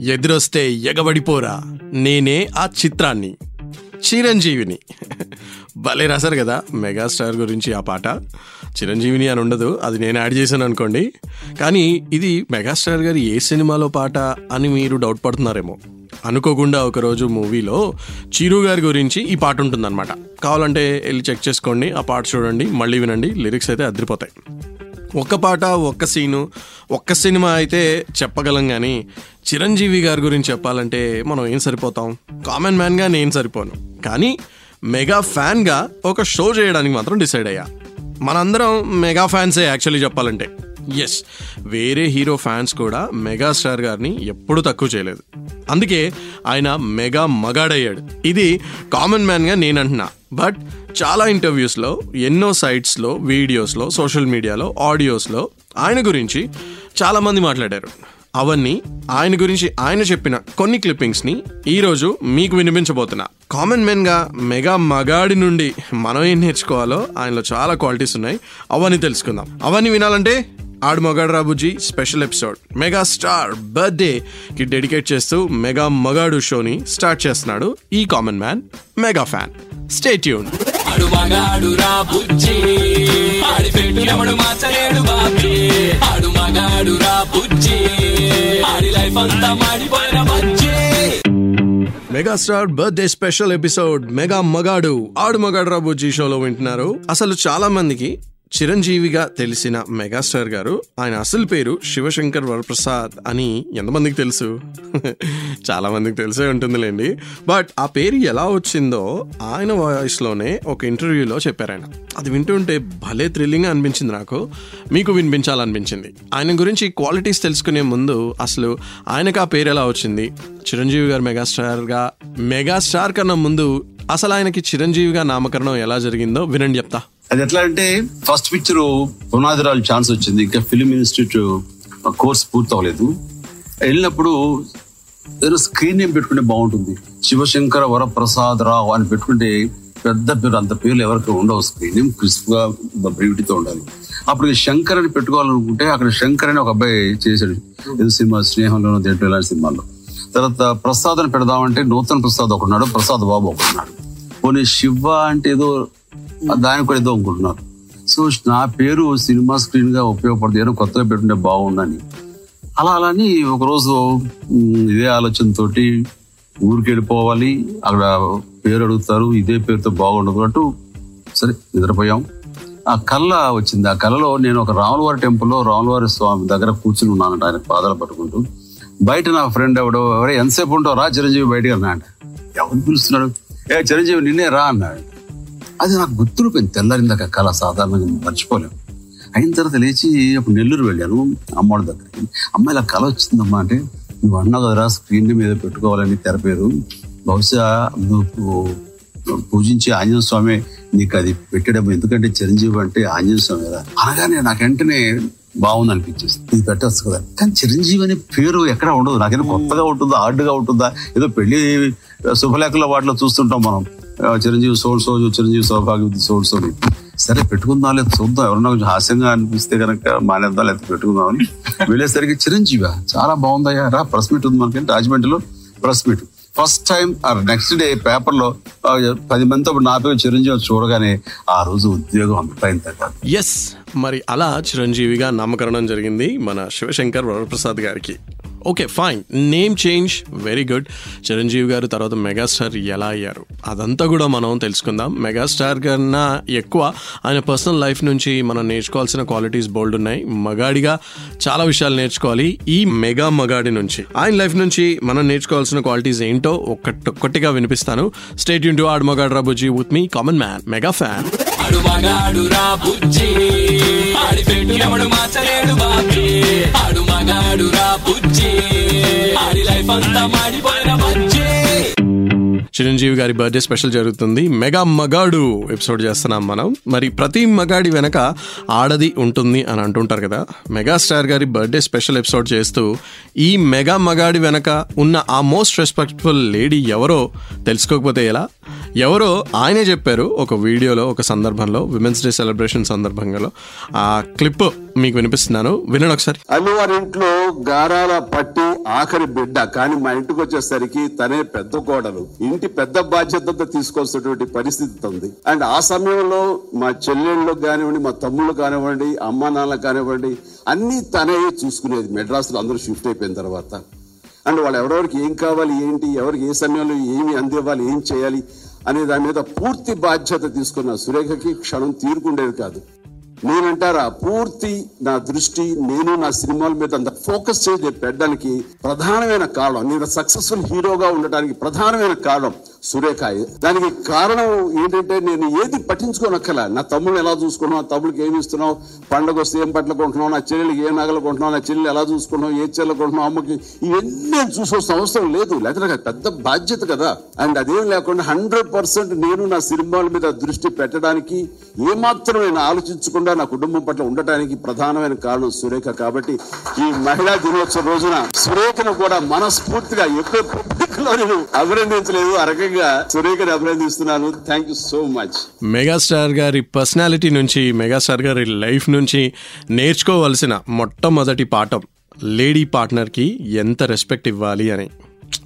ఎదురొస్తే ఎగబడిపోరా. నేనే ఆ చిత్రాన్ని. చిరంజీవిని. భలే రాశారు కదా మెగాస్టార్ గురించి ఆ పాట. చిరంజీవిని అని ఉండదు అది నేను యాడ్ చేశాను అనుకోండి. కానీ ఇది మెగాస్టార్ గారి ఏ సినిమాలో పాట అని మీరు డౌట్ పడుతున్నారేమో. అనుకోకుండా ఒకరోజు మూవీలో చిరు గారి గురించి ఈ పాట ఉంటుందన్నమాట. కావాలంటే వెళ్ళి చెక్ చేసుకోండి ఆ పాట చూడండి మళ్ళీ వినండి లిరిక్స్ అయితే అదిరిపోతాయి. ఒక్క పాట ఒక్క సీను ఒక్క సినిమా అయితే చెప్పగలం కానీ చిరంజీవి గారి గురించి చెప్పాలంటే మనం ఏం సరిపోతాం? కామన్ మ్యాన్గా నేను సరిపోను. కానీ మెగా ఫ్యాన్గా ఒక షో చేయడానికి మాత్రం డిసైడ్ అయ్యా. మనందరం మెగా ఫ్యాన్సే యాక్చువల్లీ చెప్పాలంటే. ఎస్ వేరే హీరో ఫ్యాన్స్ కూడా మెగాస్టార్ గారిని ఎప్పుడూ తక్కువ చేయలేదు. అందుకే ఆయన మెగా మగాడయ్యాడు. ఇది కామన్ మ్యాన్గా నేను అంటున్నా. బట్ చాలా ఇంటర్వ్యూస్లో ఎన్నో సైట్స్లో వీడియోస్లో సోషల్ మీడియాలో ఆడియోస్లో ఆయన గురించి చాలామంది మాట్లాడారు. అవన్నీ ఆయన గురించి ఆయన చెప్పిన కొన్ని క్లిప్పింగ్స్ని ఈరోజు మీకు వినిపించబోతున్నా. కామన్ మెన్గా మెగా మగాడి నుండి మనం ఏం నేర్చుకోవాలో ఆయనలో చాలా క్వాలిటీస్ ఉన్నాయి. అవన్నీ తెలుసుకుందాం. అవన్నీ వినాలంటే ఆడు మగాడు రాబుజీ special episode. Mega star birthday కి డెడికేట్ చేస్తూ మెగా మగాడు షోని స్టార్ట్ చేస్తున్నాడు ఈ common man mega fan. Stay tune ఆడు మగాడు రా బుజ్జి. ఆడి పెట్టినప్పుడు ఎవడు మార్చలేడు బాబీ. ఆడు మగాడు రా బుజ్జి. ఆడి లైఫ్ అంతా మాడిపోయిన బుజ్జి. Megastar birthday special episode mega మగాడు ఆడు మగాడు రాబుజీ షోలో వింటున్నారు. అసలు చాలా మందికి చిరంజీవిగా తెలిసిన మెగాస్టార్ గారు. ఆయన అసలు పేరు శివశంకర్ వరప్రసాద్ అని ఎంతమందికి తెలుసు? చాలామందికి తెలిసే ఉంటుందిలేండి. బట్ ఆ పేరు ఎలా వచ్చిందో ఆయన వాయిస్లోనే ఒక ఇంటర్వ్యూలో చెప్పారు ఆయన. అది వింటుంటే భలే థ్రిల్లింగ్ అనిపించింది నాకు. మీకు వినిపించాలనిపించింది. ఆయన గురించి క్వాలిటీస్ తెలుసుకునే ముందు అసలు ఆయనకు ఆ పేరు ఎలా వచ్చింది? చిరంజీవి గారు మెగాస్టార్గా మెగాస్టార్ కన్నా ముందు అసలు ఆయనకి చిరంజీవిగా నామకరణం ఎలా జరిగిందో వినండి చెప్తా. అది ఎట్లా అంటే ఫస్ట్ పిక్చర్ పునాదిరాలు ఛాన్స్ వచ్చింది. ఇంకా ఫిలిం ఇన్స్టిట్యూట్ కోర్స్ పూర్తి అవ్వలేదు వెళ్ళినప్పుడు ఏదో స్క్రీన్ నేమ్ పెట్టుకుంటే బాగుంటుంది. శివశంకర వరప్రసాద్ రావు అని పెట్టుకుంటే పెద్ద పేరు అంత పేర్లు ఎవరికి ఉండవు స్క్రీన్ నేమ్ క్రిస్ప్గా బ్రీవిటీతో ఉండాలి. అప్పుడు శంకర్ అని పెట్టుకోవాలనుకుంటే అక్కడ శంకర్ అని ఒక అబ్బాయి చేశాడు. ఏదో సినిమా స్నేహంలోనో దేంట్లో ఇలాంటి సినిమాల్లో. తర్వాత ప్రసాద్ అని పెడదామంటే నూతన్ ప్రసాద్ ఒకడున్నాడు ప్రసాద్ బాబు ఒకడున్నాడు పోనీ శివ అంటే ఏదో దానికి కూడా ఏదో అనుకుంటున్నారు. సో నా పేరు సినిమా స్క్రీన్గా ఉపయోగపడుతుంది ఏదో కొత్తగా పెట్టుంటే బాగుండని. అలా అలాని ఒకరోజు ఇదే ఆలోచనతోటి ఊరికి వెళ్ళిపోవాలి. అక్కడ పేరు అడుగుతారు. ఇదే పేరుతో బాగుండదు అంటూ సరే నిద్రపోయాం. ఆ కళ్ళ వచ్చింది. ఆ కళలో నేను ఒక రాములవారి టెంపుల్లో రాములవారి స్వామి దగ్గర కూర్చుని ఉన్నానంట ఆయన పాదాలు పట్టుకుంటూ. బయట నా ఫ్రెండ్ ఎవడో ఎవరే ఎంతసేపు ఉంటావు? రా చిరంజీవి బయటకు అన్నాడు ఎవరు పిలుస్తున్నాడు? ఏ చిరంజీవి నిన్నే రా అన్నాడు. అది నాకు గుర్తుపోయింది తెల్లారిందాక కళ సాధారణంగా మర్చిపోలేము అయిన తర్వాత లేచి అప్పుడు నెల్లూరు వెళ్ళాను అమ్మవాడి దగ్గరికి. అమ్మ ఇలా కళ వచ్చిందమ్మా అంటే నువ్వు అన్నావు కదరా స్క్రీన్ మీద పెట్టుకోవాలని తెర పేరు. బహుశా నువ్వు పూజించి ఆంజనేయ స్వామి నీకు అది పెట్టడం ఎందుకంటే చిరంజీవి అంటే ఆంజనేయ స్వామి కదా. అనగానే నాకు వెంటనే బాగుంది అనిపించేసి ఇది పెట్టచ్చు కదా. కానీ చిరంజీవి అనే పేరు ఎక్కడ ఉండదు. నాకేదో కొత్తగా ఉంటుందా హార్డ్గా ఉంటుందా? ఏదో పెళ్ళి శుభలేఖల వాటిలో చూస్తుంటాం మనం. చిరంజీవి సోల్ సో చిరంజీవి సౌభాగ్య సోల్ సో సరే పెట్టుకుందాం లేదా చూద్దాం. ఎవరన్నా కొంచెం హాస్యంగా అనిపిస్తే కనుక మానేద్దాం లేదా పెట్టుకుందామని వెళ్ళేసరికి చిరంజీవి చాలా బాగుందయ్యా రా ప్రెస్ మీట్ ఉంది మనకి రాజమండ్రిలో press meet. First time next day పేపర్లో పది మందితో నా పేరు చిరంజీవి చూడగానే ఆ రోజు ఉద్యోగం అంతైంది ఎస్ మరి అలా చిరంజీవిగా నామకరణం జరిగింది మన శివశంకర్ వరప్రసాద్ గారికి. Okay fine name change very good Chiranjeevi గారు తర్వాత మెగాస్టార్ ఎలా అయ్యారు? అదంతా కూడా మనం తెలుసుకుందాం. మెగాస్టార్ కన్నా ఎక్కువ ఆయన పర్సనల్ లైఫ్ నుంచి మనం నేర్చుకోవాల్సిన క్వాలిటీస్ బోల్డ్ ఉన్నాయి. మగాడిగా చాలా విషయాలు నేర్చుకోవాలి. ఈ మెగా మగాడి నుంచి ఆయన లైఫ్ నుంచి మనం నేర్చుకోవాల్సిన క్వాలిటీస్ ఏంటో ఒక్కటొక్కటిగా వినిపిస్తాను. స్టేట్ యూన్ టు ఆడు మగాడ్ రాబుజీ with me common man mega fan ఆడు మగాడు రా బుజ్జి. ఆడి లైఫ్ అంతా మాడిపోయిన బుజ్జి. చిరంజీవి గారి బర్త్డే స్పెషల్ జరుగుతుంది. మెగా మగాడు ఎపిసోడ్ చేస్తున్నాం మనం. మరి ప్రతి మగాడి వెనక ఆడది ఉంటుంది అని అంటుంటారు కదా. మెగాస్టార్ గారి బర్త్డే స్పెషల్ ఎపిసోడ్ చేస్తూ ఈ మెగా మగాడి వెనక ఉన్న ఆ మోస్ట్ రెస్పెక్ట్ఫుల్ లేడీ ఎవరో తెలుసుకోకపోతే ఎలా? ఎవరో ఆయనే చెప్పారు ఒక వీడియోలో ఒక సందర్భంలో విమెన్స్ డే సెలబ్రేషన్ సందర్భంగా ఆ క్లిప్ మీకు వినిపిస్తున్నాను. వినండి ఒకసారి. అమ్మవారి ఇంట్లో గారాల పట్టి ఆఖరి బిడ్డ కానీ మా ఇంటికి వచ్చేసరికి తనే పెద్ద కోడలు. ఇంటి పెద్ద బాధ్యతతో తీసుకోవాల్సినటువంటి పరిస్థితి ఉంది. అండ్ ఆ సమయంలో మా చెల్లెళ్ళు కానివ్వండి మా తమ్ముళ్ళు కానివ్వండి అమ్మా నాన్న కానివ్వండి అన్ని తనే చూసుకునేది. మెడ్రాస్లో అందరూ షిఫ్ట్ అయిపోయిన తర్వాత. అండ్ వాళ్ళు ఎవరెవరికి ఏం కావాలి ఏంటి ఎవరికి ఏ సమయంలో ఏమి అందివ్వాలి ఏం చేయాలి అనే దాని మీద పూర్తి బాధ్యత తీసుకున్న సురేఖకి క్షణం తీరుకుండేది కాదు. నేనంటారా పూర్తి నా దృష్టి నేను నా సినిమాల మీద అంత ఫోకస్ చేసి పెట్టడానికి ప్రధానమైన కారణం నేను సక్సెస్ఫుల్ హీరోగా ఉండటానికి ప్రధానమైన కారణం సురేఖ దానికి కారణం ఏంటంటే నేను ఏది పట్టించుకోనక్కల. నా తమ్ముడు ఎలా చూసుకున్నావు? నా తమ్ముడికి ఏమి ఇస్తున్నావు? పండగ వస్తే ఏం బట్టలు కొంటున్నావు? నా చెల్లెలకి ఏ నగలు కొంటున్నావు? నా చెల్లెలు ఎలా చూసుకున్నావు? ఏ చెల్లెలు కొంటున్నావు? అమ్మకి ఇవన్నీ నేను చూసే అవసరం లేదు. లేకపోతే నాకు పెద్ద బాధ్యత కదా. అండ్ అదేం లేకుండా హండ్రెడ్ పర్సెంట్ నేను నా సినిమాల మీద దృష్టి పెట్టడానికి ఏమాత్రం నేను ఆలోచించకుండా నా కుటుంబం పట్ల ఉండటానికి ప్రధానమైన కారణం సురేఖ కాబట్టి ఈ మహిళా దినోత్సవ రోజున సురేఖను కూడా మనస్ఫూర్తిగా ఎప్పుడు పబ్లిక్లో నేను అభినందించలేదు. ఆ రకంగా సురేఖని అభినందిస్తున్నాను. Thank you so much megastar గారి పర్సనాలిటీ నుంచి మెగాస్టార్ గారి లైఫ్ నుంచి నేర్చుకోవలసిన మొట్టమొదటి పాఠం లేడీ పార్ట్నర్కి ఎంత రెస్పెక్ట్ ఇవ్వాలి అని.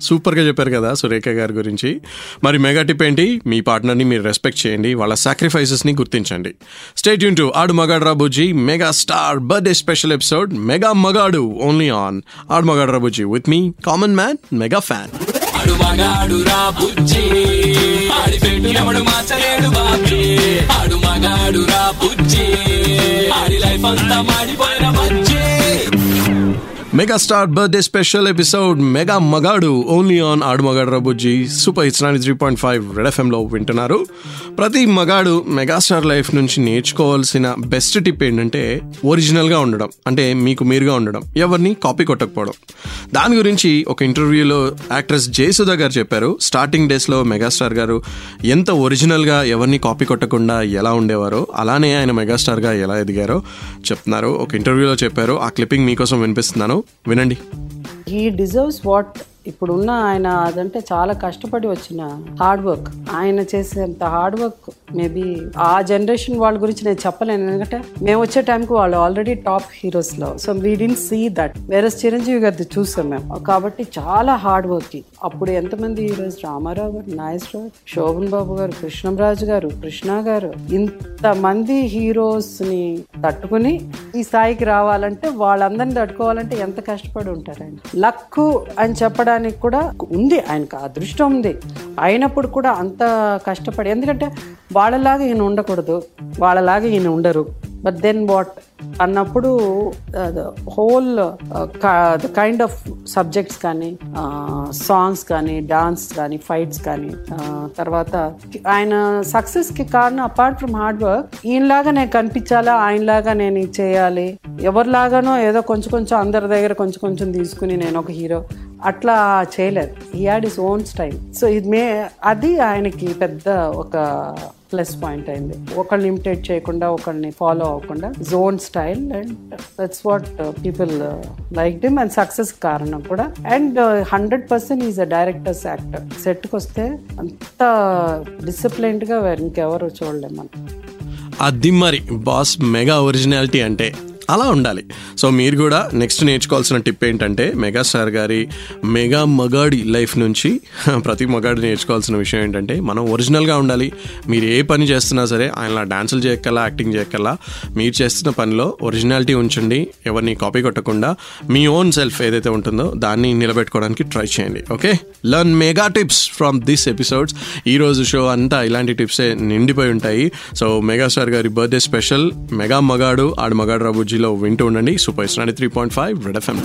సూపర్గా చెప్పారు కదా సురేఖ గారి గురించి. మరి మెగా టిప్ ఏంటి? మీ పార్ట్నర్ని మీరు రెస్పెక్ట్ చేయండి వాళ్ళ సాక్రిఫైసెస్ని గుర్తించండి. స్టేట్ యూన్ టు ఆడు మగాడు రాబుజీ mega star birthday special episode mega మగాడు ఓన్లీ ఆన్ ఆడు మగాడు రాబుజీ with me common man mega fan ఆడు మగాడు రా బుజ్జి. ఆడి పెట్టు ఎవడు మార్చలేడు బాబీ. ఆడు మగాడు రా బుజ్జి. ఆడి లైఫ్ అంతా మాడిపోయిన బుజ్జి. Megastar birthday special episode mega మగాడు ఓన్లీ ఆన్ ఆడు మగాడు రబుజ్జి super hits nine three point five Red ఎఫ్ఎంలో వింటున్నారు. ప్రతి మగాడు మెగాస్టార్ లైఫ్ నుంచి నేర్చుకోవాల్సిన బెస్ట్ టిప్ ఏంటంటే ఒరిజినల్గా ఉండడం. అంటే మీకు మీరుగా ఉండడం. ఎవరిని కాపీ కొట్టకపోవడం. దాని గురించి ఒక ఇంటర్వ్యూలో యాక్ట్రెస్ జయసుధ గారు చెప్పారు. స్టార్టింగ్ డేస్లో మెగాస్టార్ గారు ఎంత ఒరిజినల్గా ఎవరిని కాపీ కొట్టకుండా ఎలా ఉండేవారో అలానే ఆయన మెగాస్టార్గా ఎలా ఎదిగారో చెప్తున్నారు. ఒక ఇంటర్వ్యూలో చెప్పారు. ఆ క్లిప్పింగ్ మీకోసం వినిపిస్తున్నాను. వినండి. హీ డిజర్వ్స్ వాట్ ఇప్పుడున్న ఆయన అదంటే చాలా కష్టపడి వచ్చిన హార్డ్ వర్క్ ఆయన చేసేంత హార్డ్ వర్క్ మేబీ ఆ జనరేషన్ వాళ్ళ గురించి నేను చెప్పలేను. ఎందుకంటే మేము వచ్చే టైంకి వాళ్ళు already top హీరోస్లో. So we didn't see that వేరే చిరంజీవి గారిది చూసాం మేము. కాబట్టి చాలా హార్డ్ వర్క్ అప్పుడు ఎంతమంది హీరోస్ రామారావు గారు రావు శోభన్ బాబు గారు కృష్ణంరాజు గారు కృష్ణ గారు. ఇంతమంది హీరోస్ని తట్టుకుని ఈ స్థాయికి రావాలంటే వాళ్ళందరిని తట్టుకోవాలంటే ఎంత కష్టపడి ఉంటారండి. లక్ అని చెప్పడానికి కూడా ఉంది ఆయనకు అదృష్టం ఉంది. అయినప్పుడు కూడా అంత కష్టపడి ఎందుకంటే వాళ్ళలాగా ఈయన ఉండకూడదు వాళ్ళలాగా ఈయన ఉండరు. బట్ దెన్ వాట్ అన్నప్పుడు హోల్ కైండ్ ఆఫ్ సబ్జెక్ట్స్ కానీ సాంగ్స్ కానీ డాన్స్ కానీ ఫైట్స్ కానీ తర్వాత ఆయన సక్సెస్కి కారణం అపార్ట్ ఫ్రమ్ హార్డ్ వర్క్ ఈయనలాగా నేను కనిపించాలా ఆయనలాగా నేను చేయాలి ఎవరిలాగానో ఏదో కొంచెం కొంచెం అందరి దగ్గర కొంచెం కొంచెం తీసుకుని నేను ఒక హీరో అట్లా చేయలేదు. He had his own style so ఇది మే అది ఆయనకి పెద్ద ఒక ప్లస్ పాయింట్ అయింది. ఒకళ్ళని ఇమిటేట్ చేయకుండా ఒకళ్ళని ఫాలో అవ్వకుండా own style and that's what people like them and success కారణం కూడా. And hundred percent is a director's actor సెట్కి వస్తే అంత డిసిప్లైన్డ్గా ఇంకెవరు చూడలేము మనం అది మరి బాస్ మెగా ఒరిజినాలిటీ అంటే అలా ఉండాలి. సో మీరు కూడా నెక్స్ట్ నేర్చుకోవాల్సిన టిప్ ఏంటంటే మెగాస్టార్ గారి మెగా మగాడి లైఫ్ నుంచి ప్రతి మగాడి నేర్చుకోవాల్సిన విషయం ఏంటంటే మనం ఒరిజినల్గా ఉండాలి. మీరు ఏ పని చేస్తున్నా సరే ఆయన డాన్సులు చేయక్కల్లా యాక్టింగ్ చేయక్కల్లా మీరు చేస్తున్న పనిలో ఒరిజినాలిటీ ఉంచండి. ఎవరిని కాపీ కొట్టకుండా మీ ఓన్ సెల్ఫ్ ఏదైతే ఉంటుందో దాన్ని నిలబెట్టుకోవడానికి ట్రై చేయండి. Okay learn mega tips from this episodes ఈ రోజు షో అంతా ఇలాంటి టిప్సే నిండిపోయి ఉంటాయి. సో మెగాస్టార్ గారి బర్త్డే స్పెషల్ మెగా మగాడు ఆడు మగాడు రాబుజ్జిలో వింటూ ఉండండి. Super ninety three point five Red FM.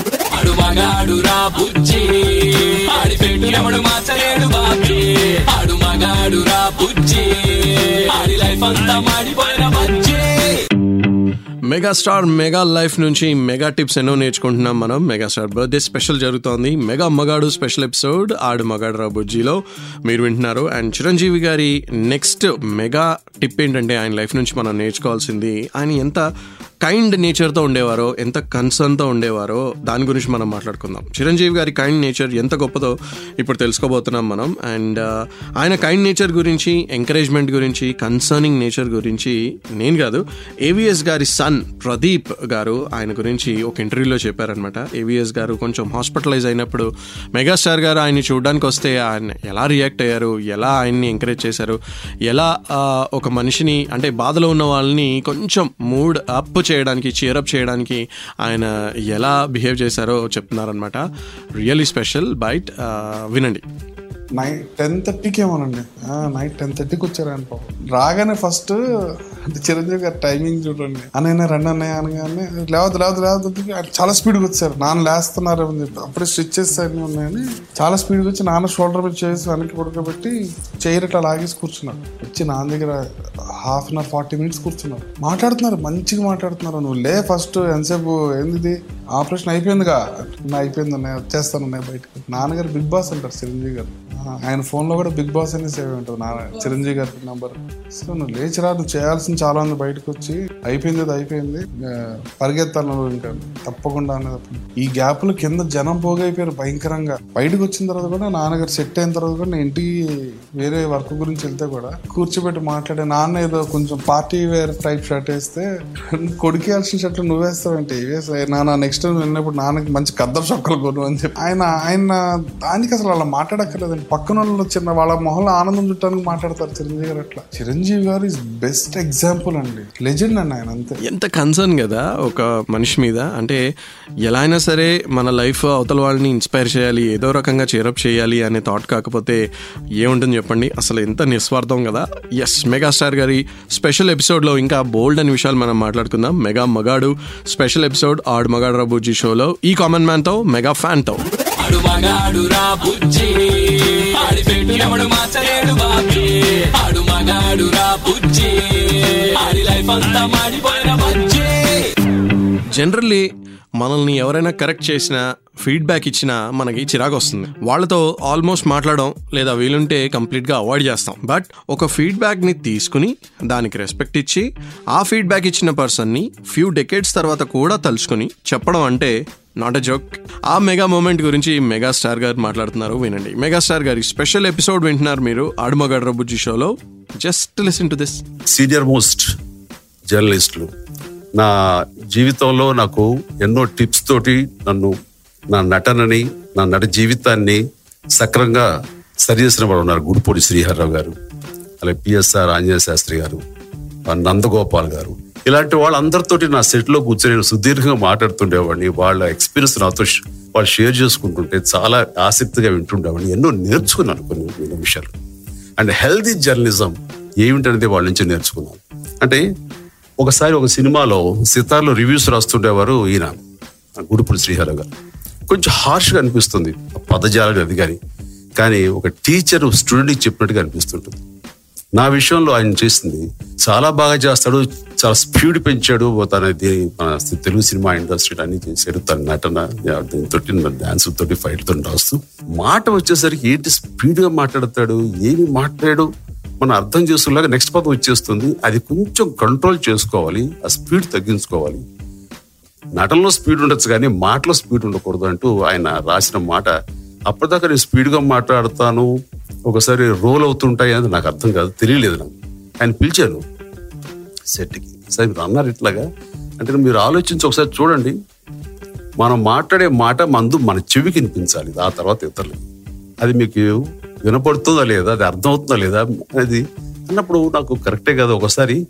Megastar mega life నుంచి మెగా టిప్స్ ఎన్నో నేర్చుకుంటున్నాం మనం. మెగాస్టార్ బర్త్డే స్పెషల్ జరుగుతోంది. మెగా మగాడు స్పెషల్ ఎపిసోడ్ ఆడు మగాడు రా బుజ్జిలో. మీరు వింటున్నారు. అండ్ చిరంజీవి గారి నెక్స్ట్ మెగా టిప్ ఏంటంటే ఆయన లైఫ్ నుంచి మనం నేర్చుకోవాల్సింది. ఆయన ఎంత కైండ్ నేచర్తో ఉండేవారో ఎంత కన్సర్న్తో ఉండేవారో దాని గురించి మనం మాట్లాడుకుందాం. చిరంజీవి గారి కైండ్ నేచర్ ఎంత గొప్పదో ఇప్పుడు తెలుసుకోబోతున్నాం మనం. అండ్ uh, ఆయన కైండ్ నేచర్ గురించి ఎంకరేజ్మెంట్ గురించి కన్సర్నింగ్ నేచర్ గురించి నేను కాదు ఏవిఎస్ గారి సన్ ప్రదీప్ గారు ఆయన గురించి ఒక ఇంటర్వ్యూలో చెప్పారనమాట ఏవిఎస్ గారు కొంచెం హాస్పిటలైజ్ అయినప్పుడు మెగాస్టార్ గారు ఆయన్ని చూడడానికి వస్తే ఆయన ఎలా రియాక్ట్ అయ్యారు ఎలా ఆయన్ని ఎంకరేజ్ చేశారు ఎలా uh, ఒక మనిషిని అంటే బాధలో ఉన్న వాళ్ళని కొంచెం మూడ్ అప్ చేయడానికి చీరప్ చేయడానికి ఆయన ఎలా బిహేవ్ చేశారో చెప్తున్నారనమాట రియలీ స్పెషల్ బైట్ uh, వినండి. నైట్ టెన్ థర్టీకి ఏమోనండి. నైట్ టెన్ థర్టీకి వచ్చారని పాపం. రాగానే ఫస్ట్ చిరంజీవి గారు టైమింగ్ చూడండి. అనైనా రండి అన్నయ్య అనగానే లేవద్దు లేవద్దు లేవద్దు చాలా స్పీడ్గా వచ్చారు. నాన్న లేస్తున్నారు అని చెప్పి అప్పుడే స్ట్రిచ్చెస్ అన్నీ ఉన్నాయని చాలా స్పీడ్గా వచ్చి నాన్న షోల్డర్ మీద చేసి వెనక్కి పడుకోబెట్టి చైర్ ఇట్లా లాగేసి కూర్చున్నారు. వచ్చి నాన్న దగ్గర half an hour forty minutes కూర్చున్నారు. మాట్లాడుతున్నారు మంచిగా మాట్లాడుతున్నారు. నువ్వు లే ఫస్ట్ ఎంతసేపు ఏంది ఆపరేషన్ అయిపోయిందిగా. అయిపోయింది అన్నయ్య వచ్చేస్తాను అన్నయ్య బయటకు. నాన్నగారు బిగ్ బాస్ అంటారు చిరంజీవి గారు. ఆయన ఫోన్లో కూడా బిగ్ బాస్ అనే సేవ్ ఉంటుంది నాన్న చిరంజీవి గారి నంబర్. సో నువ్వు లేచిరా నువ్వు చేయాల్సింది చాలా ఉంది బయటకు వచ్చి. అయిపోయింది అది అయిపోయింది. పరిగెత్తాను ఇంకా. తప్పకుండా అనేది ఈ గ్యాప్లు కింద జనం పోగైపోయారు భయంకరంగా. బయటకు వచ్చిన తర్వాత కూడా నాన్నగారు సెట్ అయిన తర్వాత కూడా నేను ఇంటికి వేరే వర్క్ గురించి వెళ్తే కూడా కూర్చోబెట్టి మాట్లాడే నాన్న ఏదో కొంచెం పార్టీ వేర్ టైప్ షర్ట్ వేస్తే కొడుకు వేయాల్సిన షర్ట్లు నువ్వేస్తావంటే? నాన్న నెక్స్ట్ టైం వెళ్ళినప్పుడు నాన్నకి మంచి కద్దరు చొక్కలు కొను అని చెప్పి. ఆయన ఆయన దానికి అసలు అలా మాట్లాడక్కర్లేదండి. పక్కన వాళ్ళు చిన్న వాళ్ళ మొహంలో ఆనందం చుట్టానికి మాట్లాడతారు చిరంజీవి గారు అట్లా. చిరంజీవి గారు ఇస్ బెస్ట్ ఎగ్జాంపుల్ అండి. లెజెండ్ అండి ఆయన అంతే. ఎంత కన్సర్న్ కదా ఒక మనిషి మీద. అంటే ఎలా అయినా సరే మన లైఫ్ అవతల వాళ్ళని ఇన్స్పైర్ చేయాలి ఏదో రకంగా చేరప్ చేయాలి అనే థాట్ కాకపోతే ఏముంటుంది చెప్పండి? అసలు ఎంత నిస్వార్థం కదా. ఎస్ మెగాస్టార్ గారి స్పెషల్ ఎపిసోడ్లో ఇంకా బోల్డ్ అనే విషయాలు మనం మాట్లాడుకుందాం. మెగా మగాడు స్పెషల్ ఎపిసోడ్ ఆడు మగాడు రాబూజీ షోలో ఈ కామన్ మెగా బుజ్జి బుజ్జి ఆడి లైఫ్ అంతా మాడిపోయిన బజ్జీ. జనరల్లీ మనల్ని ఎవరైనా కరెక్ట్ చేసినా ఫీడ్బ్యాక్ ఇచ్చినా మనకి చిరాకు వస్తుంది. వాళ్ళతో ఆల్మోస్ట్ మాట్లాడడం లేదా వీలుంటే కంప్లీట్గా అవాయిడ్ చేస్తాం. బట్ ఒక ఫీడ్బ్యాక్ని తీసుకుని దానికి రెస్పెక్ట్ ఇచ్చి ఆ ఫీడ్బ్యాక్ ఇచ్చిన పర్సన్ని ఫ్యూ డెకేడ్స్ తర్వాత కూడా తలుచుకుని చెప్పడం అంటే నాట్ ఎ జోక్ ఆ మెగా మూమెంట్ గురించి మెగాస్టార్ గారు మాట్లాడుతున్నారు వినండి. మెగాస్టార్ గారి స్పెషల్ ఎపిసోడ్ వింటున్నారు మీరు ఆడుమగడ్ బుజ్జి షోలో. Just listen to this senior most జర్నలిస్టులు నా జీవితంలో నాకు ఎన్నో టిప్స్ తోటి నన్ను నా నటనని నా నట జీవితాన్ని సక్రంగా సరిచేసిన వాడు ఉన్నారు గుడిపూడి శ్రీహర్రావు గారు అలాగే పిఎస్ఆర్ ఆంజనేయ శాస్త్రి గారు నందగోపాల్ గారు. ఇలాంటి వాళ్ళందరితోటి నా సెట్లో కూర్చొని నేను సుదీర్ఘంగా మాట్లాడుతుండేవాడిని. వాళ్ళ ఎక్స్పీరియన్స్ నాతో వాళ్ళు షేర్ చేసుకుంటుంటే చాలా ఆసక్తిగా వింటుండేవాడిని. ఎన్నో నేర్చుకున్నాను కొన్ని కొన్ని విషయాలు. అండ్ హెల్దీ జర్నలిజం ఏమిటనేది వాళ్ళ నుంచి నేర్చుకున్నాను. అంటే ఒకసారి ఒక సినిమాలో సితార్లో రివ్యూస్ రాస్తుండేవారు ఈయన గుడుపులు శ్రీహర గారు. కొంచెం హార్ష్గా అనిపిస్తుంది పదజాలం అది కానీ. కానీ ఒక టీచర్ స్టూడెంట్కి చెప్పినట్టుగా అనిపిస్తుంటుంది. నా విషయంలో ఆయన చేసింది చాలా బాగా చేస్తాడు చాలా స్పీడ్ పెంచాడు తన దీని మన తెలుగు సినిమా ఇండస్ట్రీ అన్ని చేశాడు తన నటన తోటి డాన్స్ తోటి ఫైట్ తోటి రాస్తూ. మాట వచ్చేసరికి ఏంటి స్పీడ్గా మాట్లాడతాడు ఏమి మాట్లాడాడు మనం అర్థం చేసుకున్నాక నెక్స్ట్ పదం వచ్చేస్తుంది. అది కొంచెం కంట్రోల్ చేసుకోవాలి. ఆ స్పీడ్ తగ్గించుకోవాలి. నటనలో స్పీడ్ ఉండొచ్చు కానీ మాటలో స్పీడ్ ఉండకూడదు అంటూ ఆయన రాసిన మాట. అప్పటిదాకా నేను స్పీడ్గా మాట్లాడతాను. ఒకసారి రోల్ అవుతుంటాయి అని నాకు అర్థం కాదు. తెలియలేదు నాకు. ఆయన పిలిచాను సెట్కి సరే మీరు అన్నారు ఇట్లాగా. అంటే మీరు ఆలోచించి ఒకసారి చూడండి. మనం మాట్లాడే మాట మందు మన చెవికి వినిపించాలి. ఆ తర్వాత ఇతరులు అది మీకు వినపడుతుందా లేదా? అది అర్థమవుతుందా లేదా? అనేది అన్నప్పుడు నాకు కరెక్టే కదా ఒకసారి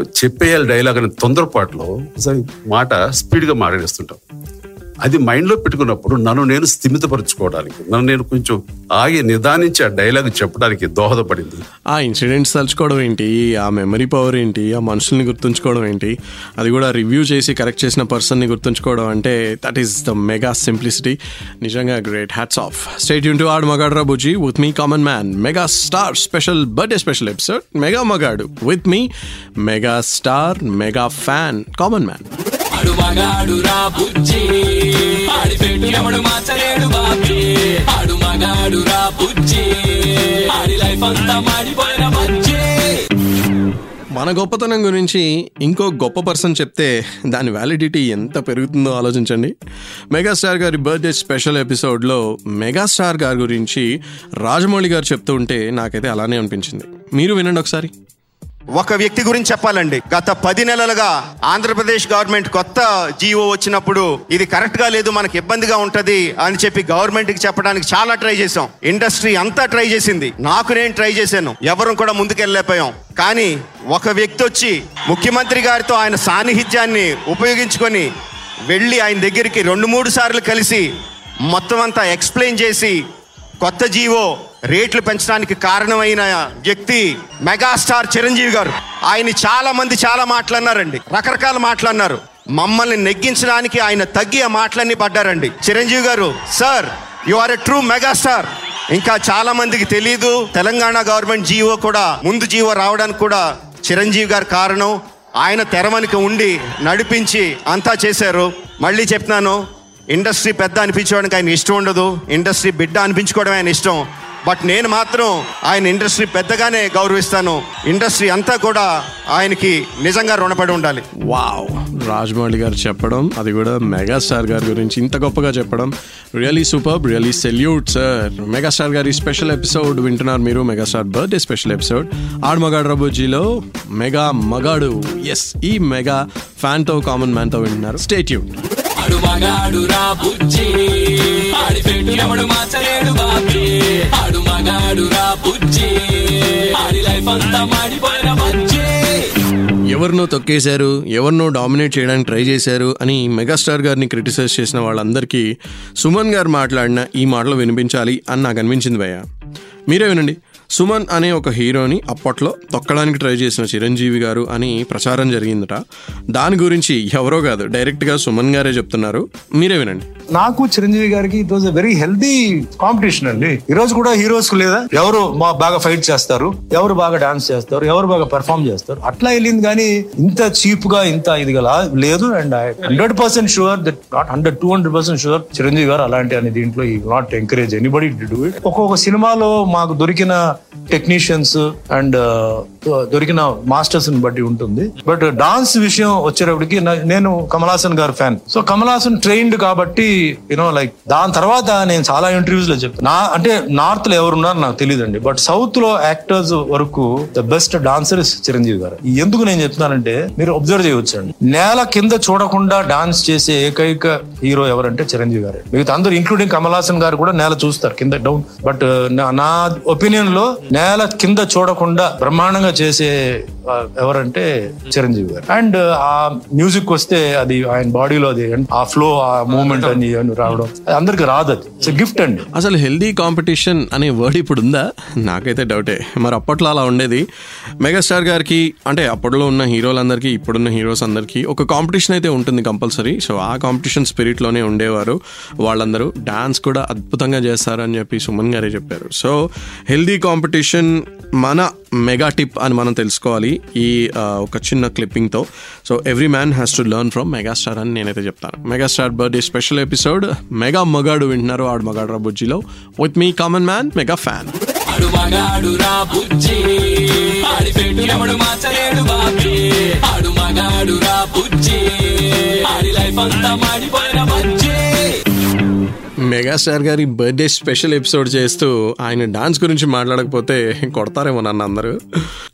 చెప్పేయాలి డైలాగ్ అనే తొందరపాటులో ఒకసారి మాట స్పీడ్గా మాట్లాడేస్తుంటాం. అది మైండ్లో పెట్టుకున్నప్పుడు నన్ను నేను స్థిమితపరచుకోవడానికి నన్ను నేను కొంచెం ఆగి నిదానించి ఆ డైలాగ్ చెప్పడానికి దోహదపడింది. ఆ ఇన్సిడెంట్స్ తలుచుకోవడం ఏంటి? ఆ మెమరీ పవర్ ఏంటి? ఆ మనుషుల్ని గుర్తుంచుకోవడం ఏంటి? అది కూడా రివ్యూ చేసి కరెక్ట్ చేసిన పర్సన్ని గుర్తుంచుకోవడం అంటే that is the mega simplicity నిజంగా great hats off stay tuned to add మగాడ్రా బుజీ with me common man mega star special birthday special episode mega మగాడు with me mega star mega fan common man ఆడు మగాడు రా బుజ్జి. ఆడి పెట్టినప్పుడు మార్చలేడు బాబీ. ఆడు మగాడు రా బుజ్జి. ఆడి లైఫ్ అంతా మాడిపోయిన బుజ్జి. మన గొప్పతనం గురించి ఇంకో గొప్ప పర్సన్ చెప్తే దాని వ్యాలిడిటీ ఎంత పెరుగుతుందో ఆలోచించండి. మెగాస్టార్ గారి బర్త్డే స్పెషల్ ఎపిసోడ్లో మెగాస్టార్ గారి గురించి రాజమౌళి గారు చెప్తూ ఉంటే నాకైతే అలానే అనిపించింది. మీరు వినండి ఒకసారి. ఒక వ్యక్తి గురించి చెప్పాలండి. గత పది నెలలుగా ఆంధ్రప్రదేశ్ గవర్నమెంట్ కొత్త జీవో వచ్చినప్పుడు ఇది కరెక్ట్గా లేదు మనకి ఇబ్బందిగా ఉంటది అని చెప్పి గవర్నమెంట్కి చెప్పడానికి చాలా ట్రై చేసాం ఇండస్ట్రీ అంతా ట్రై చేసింది. నాకు నేను ట్రై చేశాను. ఎవరు కూడా ముందుకెళ్ళలేకపోయాం. కానీ ఒక వ్యక్తి వచ్చి ముఖ్యమంత్రి గారితో ఆయన సాన్నిహిత్యాన్ని ఉపయోగించుకొని వెళ్ళి ఆయన దగ్గరికి రెండు మూడు సార్లు కలిసి మొత్తం అంతా ఎక్స్ప్లెయిన్ చేసి కొత్త జీవో రేట్లు పెంచడానికి కారణమైన వ్యక్తి మెగాస్టార్ చిరంజీవి గారు. ఆయన చాలా మంది చాలా మాట్లాడినారండి రకరకాల మాట్లాడినారు మమ్మల్ని నెగ్గించడానికి ఆయన తగ్గి ఆ మాటలన్నీ పడ్డారండి. చిరంజీవి గారు sir you are a true megastar ఇంకా చాలా మందికి తెలియదు తెలంగాణ గవర్నమెంట్ జీవో కూడా ముందు జీవో రావడానికి కూడా చిరంజీవి గారు కారణం. ఆయన తెరవనికి ఉండి నడిపించి అంతా చేశారు. మళ్ళీ చెప్తున్నాను ఇండస్ట్రీ పెద్ద అనిపించుకోవడానికి ఆయన ఇష్టం ఉండదు. ఇండస్ట్రీ బిడ్డ అనిపించుకోవడం ఆయన ఇష్టం. బట్ నేను మాత్రం ఆయన ఇండస్ట్రీ పెద్దగానే గౌరవిస్తాను. ఇండస్ట్రీ అంతా కూడా ఆయనకి నిజంగా రుణపడి ఉండాలి. వావ్. రాజమౌళి గారు చెప్పడం అది కూడా మెగాస్టార్ గారి గురించి ఇంత గొప్పగా చెప్పడం. Really super really salute sir megastar గారి స్పెషల్ ఎపిసోడ్ వింటున్నారు మీరు మెగాస్టార్ బర్త్డే స్పెషల్ ఎపిసోడ్ ఆడు మగాడు రబోజీలో మెగా మగాడు. ఎస్ ఈ మెగా ఫ్యాన్తో కామన్ మ్యాన్తో వింటున్నారు. స్టేట్ యూ ఆడి పెట్టు ఎవడు మార్చలేడు బాబీ. ఆడు మగాడు రా బుజ్జి. ఆడి లైఫ్ అంతా మాడిపోయిన బుజ్జి. ఎవరినో తొక్కేశారు ఎవరినో డామినేట్ చేయడానికి ట్రై చేశారు అని మెగాస్టార్ గారిని క్రిటిసైజ్ చేసిన వాళ్ళందరికీ సుమన్ గారు మాట్లాడిన ఈ మాటలు వినిపించాలి అని నాకు అనిపించింది భయ్య. మీరే వినండి. సుమన్ అనే ఒక హీరోని అప్పట్లో తొక్కడానికి ట్రై చేసిన చిరంజీవి గారు అని ప్రచారం జరిగిందట. దాని గురించి ఎవరో కాదు డైరెక్ట్గా సుమన్ గారే చెప్తున్నారు. మీరే వినండి. నాకు చిరంజీవి గారికి it was very healthy competition అండి. ఈ రోజు కూడా హీరోస్కు లేదా? ఎవరు మా బాగా ఫైట్ చేస్తారు ఎవరు బాగా డాన్స్ చేస్తారు ఎవరు బాగా పెర్ఫామ్ చేస్తారు? అట్లా వెళ్ళింది కానీ ఇంత చీప్గా ఇంత ఇది గల లేదు. And hundred percent sure that not hundred two hundred percent sure Chiranjeevi గారు అలాంటి అని దీంట్లో he not encourage anybody to do it. ఒక్కొక్క సినిమాలో మాకు దొరికిన టెక్నీషియన్స్ అండ్ uh, దొరికిన మాస్టర్స్ని బట్టి ఉంటుంది. బట్ డాన్స్ విషయం వచ్చేటప్పటికి నేను కమలాసన్ గారు ఫ్యాన్ సో కమల్ ట్రైన్డ్ కాబట్టి యూనో లైక్ దాని తర్వాత నేను చాలా ఇంటర్వ్యూస్లో చెప్పాను నా అంటే నార్త్లో ఎవరున్నారో నాకు తెలియదండి బట్ సౌత్లో యాక్టర్స్ వరకు the best dancer is Chiranjeevi గారు. ఎందుకు నేను చెప్తున్నానంటే మీరు అబ్జర్వ్ చేయవచ్చు అండి నేల కింద చూడకుండా డాన్స్ చేసే ఏకైక హీరో ఎవరంటే చిరంజీవి గారు. మిగతా అందరూ ఇంక్లూడింగ్ కమలాసన్ గారు కూడా నేల చూస్తారు కింద డౌన్ బట్ నా ఒపీనియన్లో నేల కింద చూడకుండా బ్రహ్మాండంగా చేసే ఎవరంటే చిరంజీవి గారు. అండ్ ఆ మ్యూజిక్ వస్తే అది ఆయన బాడీలో అది ఆ ఫ్లో ఆ మూమెంట్ అని రావడం. అది అందరికి రాదు అది. ఇట్స్ గిఫ్ట్ అండి. అసలు హెల్దీ కాంపిటీషన్ అనే వర్డ్ ఇప్పుడు ఉందా? నాకైతే డౌటే. మరి అప్పట్లో అలా ఉండేది. మెగాస్టార్ గారికి అంటే అప్పట్లో ఉన్న హీరోలందరికీ ఇప్పుడున్న హీరోస్ అందరికీ ఒక కాంపిటీషన్ అయితే ఉంటుంది కంపల్సరీ. సో ఆ కాంపిటీషన్ స్పిరిట్లోనే ఉండేవారు వాళ్ళందరూ. డాన్స్ కూడా అద్భుతంగా చేస్తారు అని చెప్పి సుమన్ గారే చెప్పారు. సో హెల్దీ కాంపిటీషన్ కాంపిటీషన్ మన మెగా టిప్ అని మనం తెలుసుకోవాలి ఈ ఒక చిన్న క్లిప్పింగ్తో so every man has to learn from megastar అని నేనైతే చెప్తాను. Megastar birthday special episode mega మగాడు వింటున్నారు ఆడు మగాడు రా బుజ్జిలో. With me common man mega fan ఆడు మగాడు రా మెగాస్టార్ గారి బర్త్డే స్పెషల్ ఎపిసోడ్ చేస్తూ ఆయన డాన్స్ గురించి మాట్లాడకపోతే కొడతారేమో నన్ను అందరూ.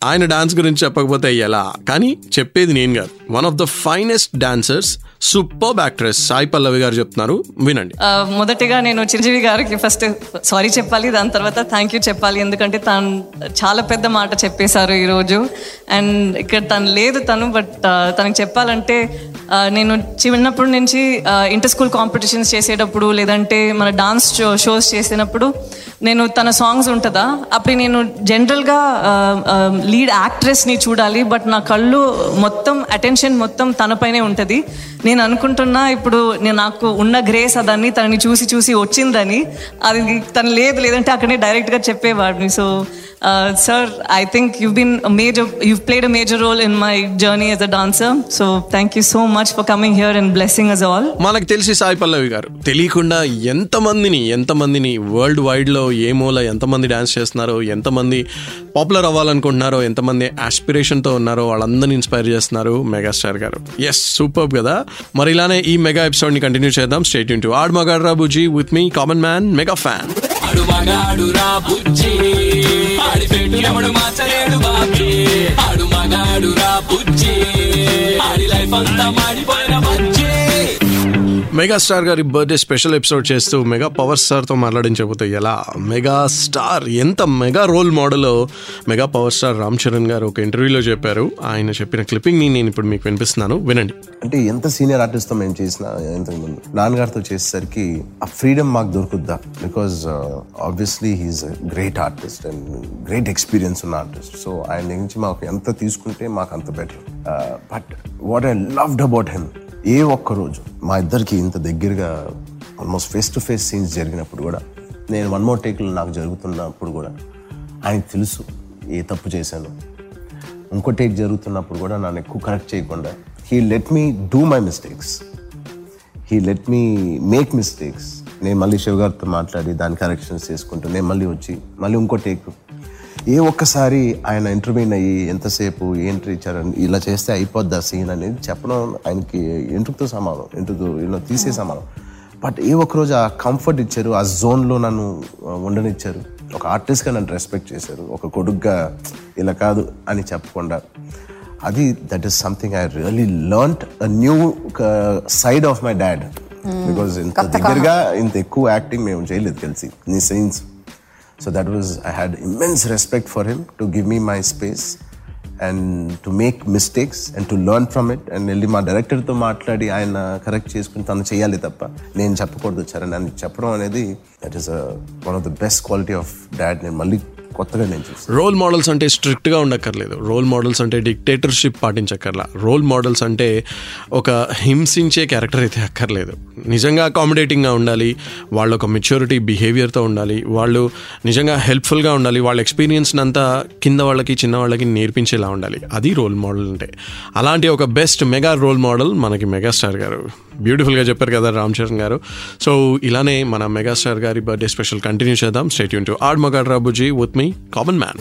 ఆయన డాన్స్ గురించి చెప్పకపోతే ఎలా? కానీ చెప్పేది నేను కాదు. One of the finest dancers super actress Sai Pallavi గారు చెప్తున్నారు. వినండి. మొదటిగా నేను చిరంజీవి గారికి ఫస్ట్ సారీ చెప్పాలి దాని తర్వాత థ్యాంక్ యూ చెప్పాలి. ఎందుకంటే తను చాలా పెద్ద మాట చెప్పేశారు ఈరోజు. అండ్ ఇక్కడ తను లేదు తను బట్ తనకు చెప్పాలంటే నేను చిన్నప్పటి నుంచి ఇంటర్ స్కూల్ కాంపిటీషన్స్ చేసేటప్పుడు లేదంటే మన డాన్స్ షో షోస్ చేసినప్పుడు నేను తన సాంగ్స్ ఉంటుందా? అప్పుడు నేను జనరల్గా లీడ్ యాక్ట్రెస్ని చూడాలి బట్ నా కళ్ళు మొత్తం అటెన్షన్ మొత్తం తనపైనే ఉంటుంది. నేను అనుకుంటున్నా ఇప్పుడు నేను నాకు ఉన్న గ్రేస్ అదాన్ని తనని చూసి చూసి వచ్చిందని. అది తను లేదు లేదంటే అక్కడే డైరెక్ట్గా చెప్పేవాడిని. So sir I think been a major you played a major role in my journey as a dancer. So thank you so much for coming here and blessing us all. మనకు తెలిసి సాయి పల్లవి గారు. తెలియకుండా ఎంతమందిని ఎంతమందిని వరల్డ్ వైడ్లో ఏ మూల ఎంతమంది dance చేస్తున్నారో ఎంతమంది పాపులర్ అవ్వాలనుకుంటున్నారో ఎంతమంది ఆస్పిరేషన్తో ఉన్నారో వాళ్ళందరినీ ఇన్స్పైర్ చేస్తున్నారు మెగాస్టార్ గారు. ఎస్ సూపర్ కదా. మరి ఇలానే ఈ మెగా ఎపిసోడ్ని కంటిన్యూ చేద్దాం. స్టేట్ టు ఆడ్ మగాడ్రా బుజీ with me common man mega fan ఆడు మగాడు రా బుజ్జి. ఆడి పెట్టు ఎవడు మార్చలేడు బాబీ. ఆడు మగాడు రా బుజ్జి. ఆడి లైఫ్ అంతా మాడిపో మెగాస్టార్ గారి బర్త్డే స్పెషల్ ఎపిసోడ్ చేస్తూ మెగా పవర్ స్టార్తో మాట్లాడించకపోతే ఎలా? మెగా స్టార్ ఎంత mega role model mega power star Ram Charan గారు ఒక ఇంటర్వ్యూలో చెప్పారు. ఆయన చెప్పిన క్లిప్పింగ్ని నేను ఇప్పుడు మీకు వినిపిస్తున్నాను. వినండి. అంటే ఎంత సీనియర్ ఆర్టిస్ట్తో మేము చేసిన ఇంతకుముందు? నాన్నగారితో చేసేసరికి ఆ ఫ్రీడమ్ మాకు దొరుకుద్దా? Because obviously he's great artist and great experience ఉన్న ఆర్టిస్ట్ సో ఆయన నుంచి మాకు ఎంత తీసుకుంటే మాకు అంత better but what I loved about him ఏ ఒక్క రోజు మా ఇద్దరికి ఇంత దగ్గరగా almost face to face scenes జరిగినప్పుడు కూడా నేను వన్ మోర్ టేక్లు నాకు జరుగుతున్నప్పుడు కూడా ఆయనకు తెలుసు ఏ తప్పు చేశాను. ఇంకో టేక్ జరుగుతున్నప్పుడు కూడా నన్ను ఎక్కువ కరెక్ట్ చేయకుండా he let me do my mistakes he let me make mistakes నేను మళ్ళీ శివగారితో మాట్లాడి దాని కరెక్షన్స్ చేసుకుంటూ నేను మళ్ళీ వచ్చి మళ్ళీ ఇంకో టేక్ ఏ ఒక్కసారి ఆయన ఇంటర్వ్యూన్ అయ్యి ఎంతసేపు ఏంటి ఇచ్చారని ఇలా చేస్తే అయిపోద్ది ఆ సీన్ అనేది చెప్పడం ఆయనకి ఎంటుకుతో సమానం ఎంటుకు ఇలా తీసే సమానం. బట్ ఏ ఒక్కరోజు ఆ కంఫర్ట్ ఇచ్చారు ఆ జోన్లో నన్ను ఉండనిచ్చారు. ఒక ఆర్టిస్ట్గా నన్ను రెస్పెక్ట్ చేశారు ఒక కొడుగ్గా ఇలా కాదు అని చెప్పకుండా. అది that is something I really learnt a new side of my dad because ఇంత దగ్గరగా ఇంత ఎక్కువ యాక్టింగ్ మేము చేయలేదు కలిసి. నీ scenes so that was I had immense respect for him to give me my space and to make mistakes and to learn from it and వెళ్ళి మా డైరెక్టర్తో మాట్లాడి ఆయన కరెక్ట్ చేసుకుని తను చేయాలి తప్ప నేను చెప్పకూడదు వచ్చారని అని చెప్పడం అనేది that is one of the best quality of dad నేను మళ్ళీ కొత్తగా నేను చూసి రోల్ మోడల్స్ అంటే స్ట్రిక్ట్గా ఉండక్కర్లేదు. రోల్ మోడల్స్ అంటే డిక్టేటర్షిప్ పాటించక్కర్లా. రోల్ మోడల్స్ అంటే ఒక హింసించే క్యారెక్టర్ అయితే అక్కర్లేదు. నిజంగా అకామిడేటింగ్గా ఉండాలి. వాళ్ళు ఒక మెచ్యూరిటీ బిహేవియర్తో ఉండాలి. వాళ్ళు నిజంగా హెల్ప్ఫుల్గా ఉండాలి. వాళ్ళ ఎక్స్పీరియన్స్ అంతా కింద వాళ్ళకి చిన్న వాళ్ళకి నేర్పించేలా ఉండాలి. అది రోల్ మోడల్ అంటే. అలాంటి ఒక బెస్ట్ మెగా రోల్ మోడల్ మనకి మెగాస్టార్ గారు. బ్యూటిఫుల్గా చెప్పారు కదా రామ్ చరణ్ గారు. సో ఇలానే మన మెగాస్టార్ గారి బర్త్డే స్పెషల్ కంటిన్యూ చేద్దాం. స్టేట్ యూన్ టు ఆడ్ మగాడ్ రాబుజీ విత్ మీ కామన్ మ్యాన్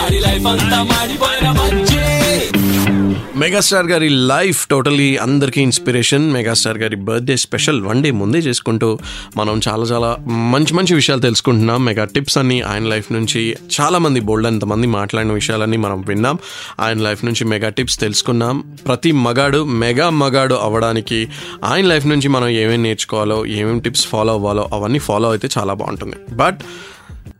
ఆడి లైఫ్ అంతా మాడిపోయిన బజ్జి. మెగాస్టార్ గారి లైఫ్ టోటలీ అందరికీ ఇన్స్పిరేషన్ మెగాస్టార్ గారి బర్త్డే స్పెషల్ వన్ డే ముందే చేసుకుంటూ మనం చాలా చాలా మంచి మంచి విషయాలు తెలుసుకుంటున్నాం. మెగా టిప్స్ అన్ని ఆయన లైఫ్ నుంచి చాలా మంది బోల్డ్ అంతమంది మాట్లాడిన విషయాలన్నీ మనం విన్నాం. ఆయన లైఫ్ నుంచి మెగా టిప్స్ తెలుసుకున్నాం. ప్రతి మగాడు మెగా మగాడు అవ్వడానికి ఆయన లైఫ్ నుంచి మనం ఏమేమి నేర్చుకోవాలో ఏమేమి టిప్స్ ఫాలో అవ్వాలో అవన్నీ ఫాలో అయితే చాలా బాగుంటుంది. But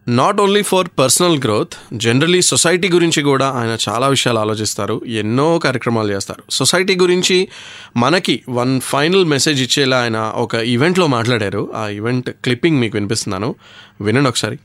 not only for personal growth generally society గురించి కూడా ఆయన చాలా విషయాలు ఆలోచిస్తారు. ఎన్నో కార్యక్రమాలు చేస్తారు. సొసైటీ గురించి మనకి వన్ ఫైనల్ మెసేజ్ ఇచ్చేలా ఆయన ఒక ఈవెంట్లో మాట్లాడారు. ఆ ఈవెంట్ క్లిప్పింగ్ మీకు వినిపిస్తున్నాను. వినండి ఒకసారి.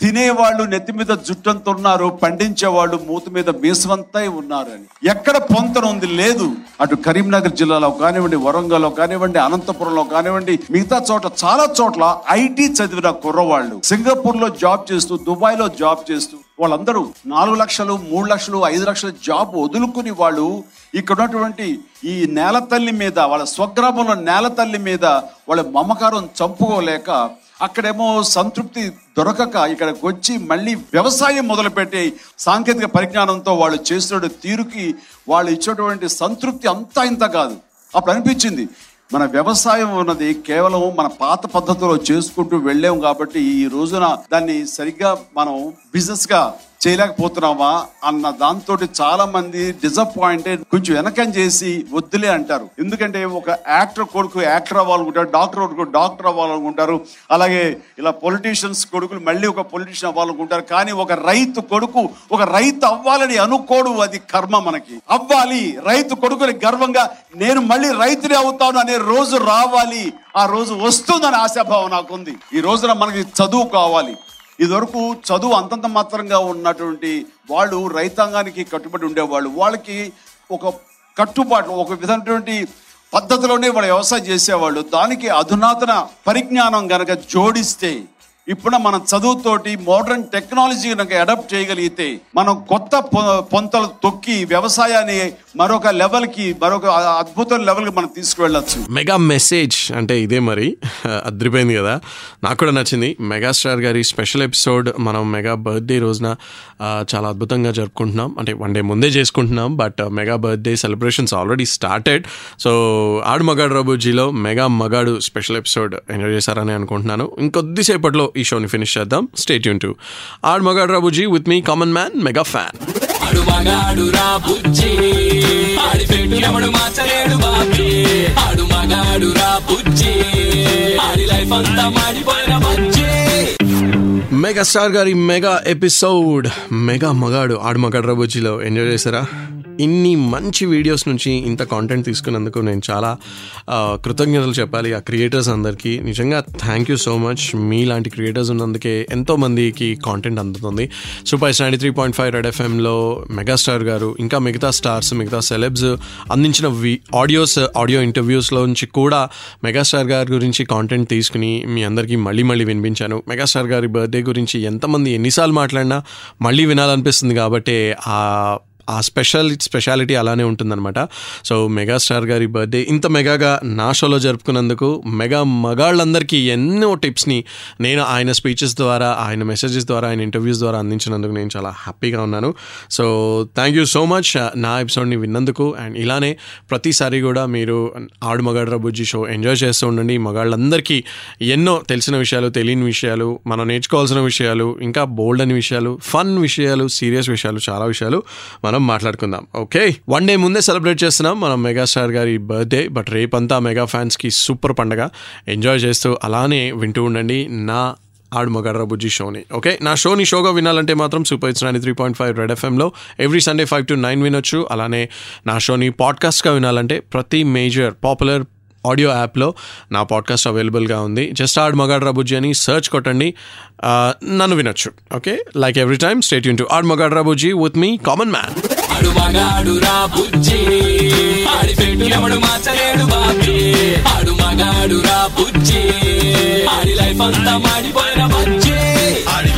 తినేవాళ్ళు నెత్తి మీద జుట్టంతా ఉన్నారు పండించేవాళ్ళు మూత మీద మీసవంతై ఉన్నారని. ఎక్కడ పొంతన ఉంది? లేదు. అటు కరీంనగర్ జిల్లాలో కానివ్వండి వరంగల్లో కానివ్వండి అనంతపురంలో కానివ్వండి మిగతా చోట్ల చాలా చోట్ల ఐటీ చదివిన కుర్రవాళ్ళు. సింగపూర్లో జాబ్ చేస్తూ దుబాయ్లో జాబ్ చేస్తూ వాళ్ళందరూ నాలుగు లక్షలు మూడు లక్షలు ఐదు లక్షల జాబ్ వదులుకుని వాళ్ళు ఇక్కడ ఉన్నటువంటి ఈ నేల తల్లి మీద వాళ్ళ స్వగ్రామంలో నేల తల్లి మీద వాళ్ళ మమకారం చంపుకోలేక అక్కడేమో సంతృప్తి దొరకక ఇక్కడికి వచ్చి మళ్ళీ వ్యవసాయం మొదలుపెట్టి సాంకేతిక పరిజ్ఞానంతో వాళ్ళు చేస్తున్న తీరుకి వాళ్ళు ఇచ్చేటువంటి సంతృప్తి అంతా ఇంత కాదు. అప్పుడు అనిపించింది మన వ్యవసాయం ఉన్నది కేవలం మన పాత పద్ధతిలో చేసుకుంటూ వెళ్ళాం కాబట్టి ఈ రోజున దాన్ని సరిగ్గా మనం బిజినెస్గా చేయలేకపోతున్నామా అన్న దాంతో చాలా మంది డిసప్పాయింటెడ్ కొంచెం వెనకం చేసి వద్దులే అంటారు. ఎందుకంటే ఒక యాక్టర్ కొడుకు యాక్టర్ అవ్వాలనుకుంటారు డాక్టర్ కొడుకు డాక్టర్ అవ్వాలనుకుంటారు అలాగే ఇలా పొలిటీషియన్స్ కొడుకులు మళ్ళీ ఒక పొలిటీషియన్ అవ్వాలనుకుంటారు కానీ ఒక రైతు కొడుకు ఒక రైతు అవ్వాలని అనుకోడు అది కర్మ మనకి. అవ్వాలి రైతు కొడుకుని గర్వంగా నేను మళ్ళీ రైతునే అవుతాను అనే రోజు రావాలి ఆ రోజు వస్తుందని ఆశాభావం నాకుంది. ఈ రోజున మనకి చదువు కావాలి ఇదివరకు చదువు అంతంత మాత్రంగా ఉన్నటువంటి వాళ్ళు రైతాంగానికి కట్టుబడి ఉండేవాళ్ళు. వాళ్ళకి ఒక కట్టుబాటు ఒక విధమైనటువంటి పద్ధతిలోనే వాళ్ళు వ్యవసాయం చేసేవాళ్ళు. దానికి అధునాతన పరిజ్ఞానం కనుక జోడిస్తే ఇప్పుడు మనం చదువుతోటి మోడర్న్ టెక్నాలజీ కనుక అడాప్ట్ చేయగలిగితే మనం కొత్త పొ- పొంతలు తొక్కి వ్యవసాయాన్ని మరొక లెవెల్కి మరొక అద్భుతం లెవెల్కి మనం తీసుకువెళ్ళచ్చు. మెగా మెసేజ్ అంటే ఇదే మరి. అద్రిపోయింది కదా. నాకు కూడా నచ్చింది. మెగాస్టార్ గారి స్పెషల్ ఎపిసోడ్ మనం మెగా బర్త్డే రోజున చాలా అద్భుతంగా జరుపుకుంటున్నాం. అంటే వన్ డే ముందే చేసుకుంటున్నాం but mega birthday celebrations already started. So ఆడు మగాడు రబుజీలో మెగా మగాడు స్పెషల్ ఎపిసోడ్ ఎంజాయ్ చేశారని అనుకుంటున్నాను. ఇంకొద్దిసేపట్లో ఈ షోని ఫినిష్ చేద్దాం. స్టేట్ యూన్ టు ఆడు మగాడు రబుజీ with me common man mega fan. ఆడి పెట్టు ఎవడు మార్చలేడు బాబీ. ఆడు మగాడు రా బుజ్జి. ఆడి లైఫ్ అంతా మాడిపోయిన బుజ్జి. మెగాస్టార్ గారి మెగా ఎపిసోడ్. మెగా మగాడు ఆడు మగాడు రాబోజీలో ఎంజాయ్ చేశారా? ఇన్ని మంచి వీడియోస్ నుంచి ఇంత కాంటెంట్ తీసుకున్నందుకు నేను చాలా కృతజ్ఞతలు చెప్పాలి ఆ క్రియేటర్స్ అందరికీ. నిజంగా థ్యాంక్ యూ సో మచ్ మీలాంటి క్రియేటర్స్ ఉన్నందుకే ఎంతో మందికి కాంటెంట్ అందుతుంది. Super ninety three point five Red ఎఫ్ఎంలో megastar గారు ఇంకా మిగతా స్టార్స్ మిగతా సెలబ్స్ అందించిన వి ఆడియోస్ ఆడియో ఇంటర్వ్యూస్లో నుంచి కూడా మెగాస్టార్ గారి గురించి కాంటెంట్ తీసుకుని మీ అందరికీ మళ్ళీ మళ్ళీ వినిపించాను. మెగాస్టార్ గారి బర్త్డే గురించి ఎంతమంది ఎన్నిసార్లు మాట్లాడినా మళ్ళీ వినాలనిపిస్తుంది కాబట్టి ఆ ఆ స్పెషల్ స్పెషాలిటీ అలానే ఉంటుందన్నమాట. సో మెగాస్టార్ గారి బర్త్డే ఇంత మెగాగా నా షోలో జరుపుకున్నందుకు మెగా మగాళ్ళందరికీ ఎన్నో టిప్స్ని నేను ఆయన స్పీచెస్ ద్వారా ఆయన మెసేజెస్ ద్వారా ఆయన ఇంటర్వ్యూస్ ద్వారా అందించినందుకు నేను చాలా హ్యాపీగా ఉన్నాను. So thank you so much. నా ఎపిసోడ్ని విన్నందుకు. అండ్ ఇలానే ప్రతిసారి కూడా మీరు ఆడు మగాడ్ర బుజ్జి షో ఎంజాయ్ చేస్తూ ఉండండి. మగాళ్ళందరికీ ఎన్నో తెలిసిన విషయాలు తెలియని విషయాలు మనం నేర్చుకోవాల్సిన విషయాలు ఇంకా బోల్డ్ అని విషయాలు ఫన్ విషయాలు సీరియస్ విషయాలు చాలా విషయాలు మనం మాట్లాడుకుందాం. ఓకే. వన్ డే ముందే సెలబ్రేట్ చేస్తున్నాం మనం మెగాస్టార్ గారి బర్త్డే బట్ రేపంతా మెగా ఫ్యాన్స్కి సూపర్ పండగ. ఎంజాయ్ చేస్తూ అలానే వింటూ ఉండండి. నా ఆడు మగడ్ర బుజ్జి షోని. ఓకే. నా షోని షోగా వినాలంటే మాత్రం super it's nine three point five Red ఎఫ్ఎంలో every Sunday five to nine వినొచ్చు. అలానే నా షోని పాడ్కాస్ట్గా వినాలంటే ప్రతి మేజర్ పాపులర్ ఆడియో యాప్లో నా పాడ్కాస్ట్ అవైలబుల్గా ఉంది. జస్ట్ ఆడ్ మగాడ్రా బుజ్జి అని సర్చ్ కొట్టండి. నన్ను వినొచ్చు. Okay? Like every time state Yoon to ఆడ్ మగాడ్రా బుజ్జి విత్ మీ కామన్ మ్యాన్ ఆడు మగాడు రా బుజ్జి. ఆడి పెట్టు మార్చలేడు బాబీ. ఆడు మగాడు రా బుజ్జి. ఆడి లైఫ్ అంతా మాడిపోయిన బుజ్జి. ఆడి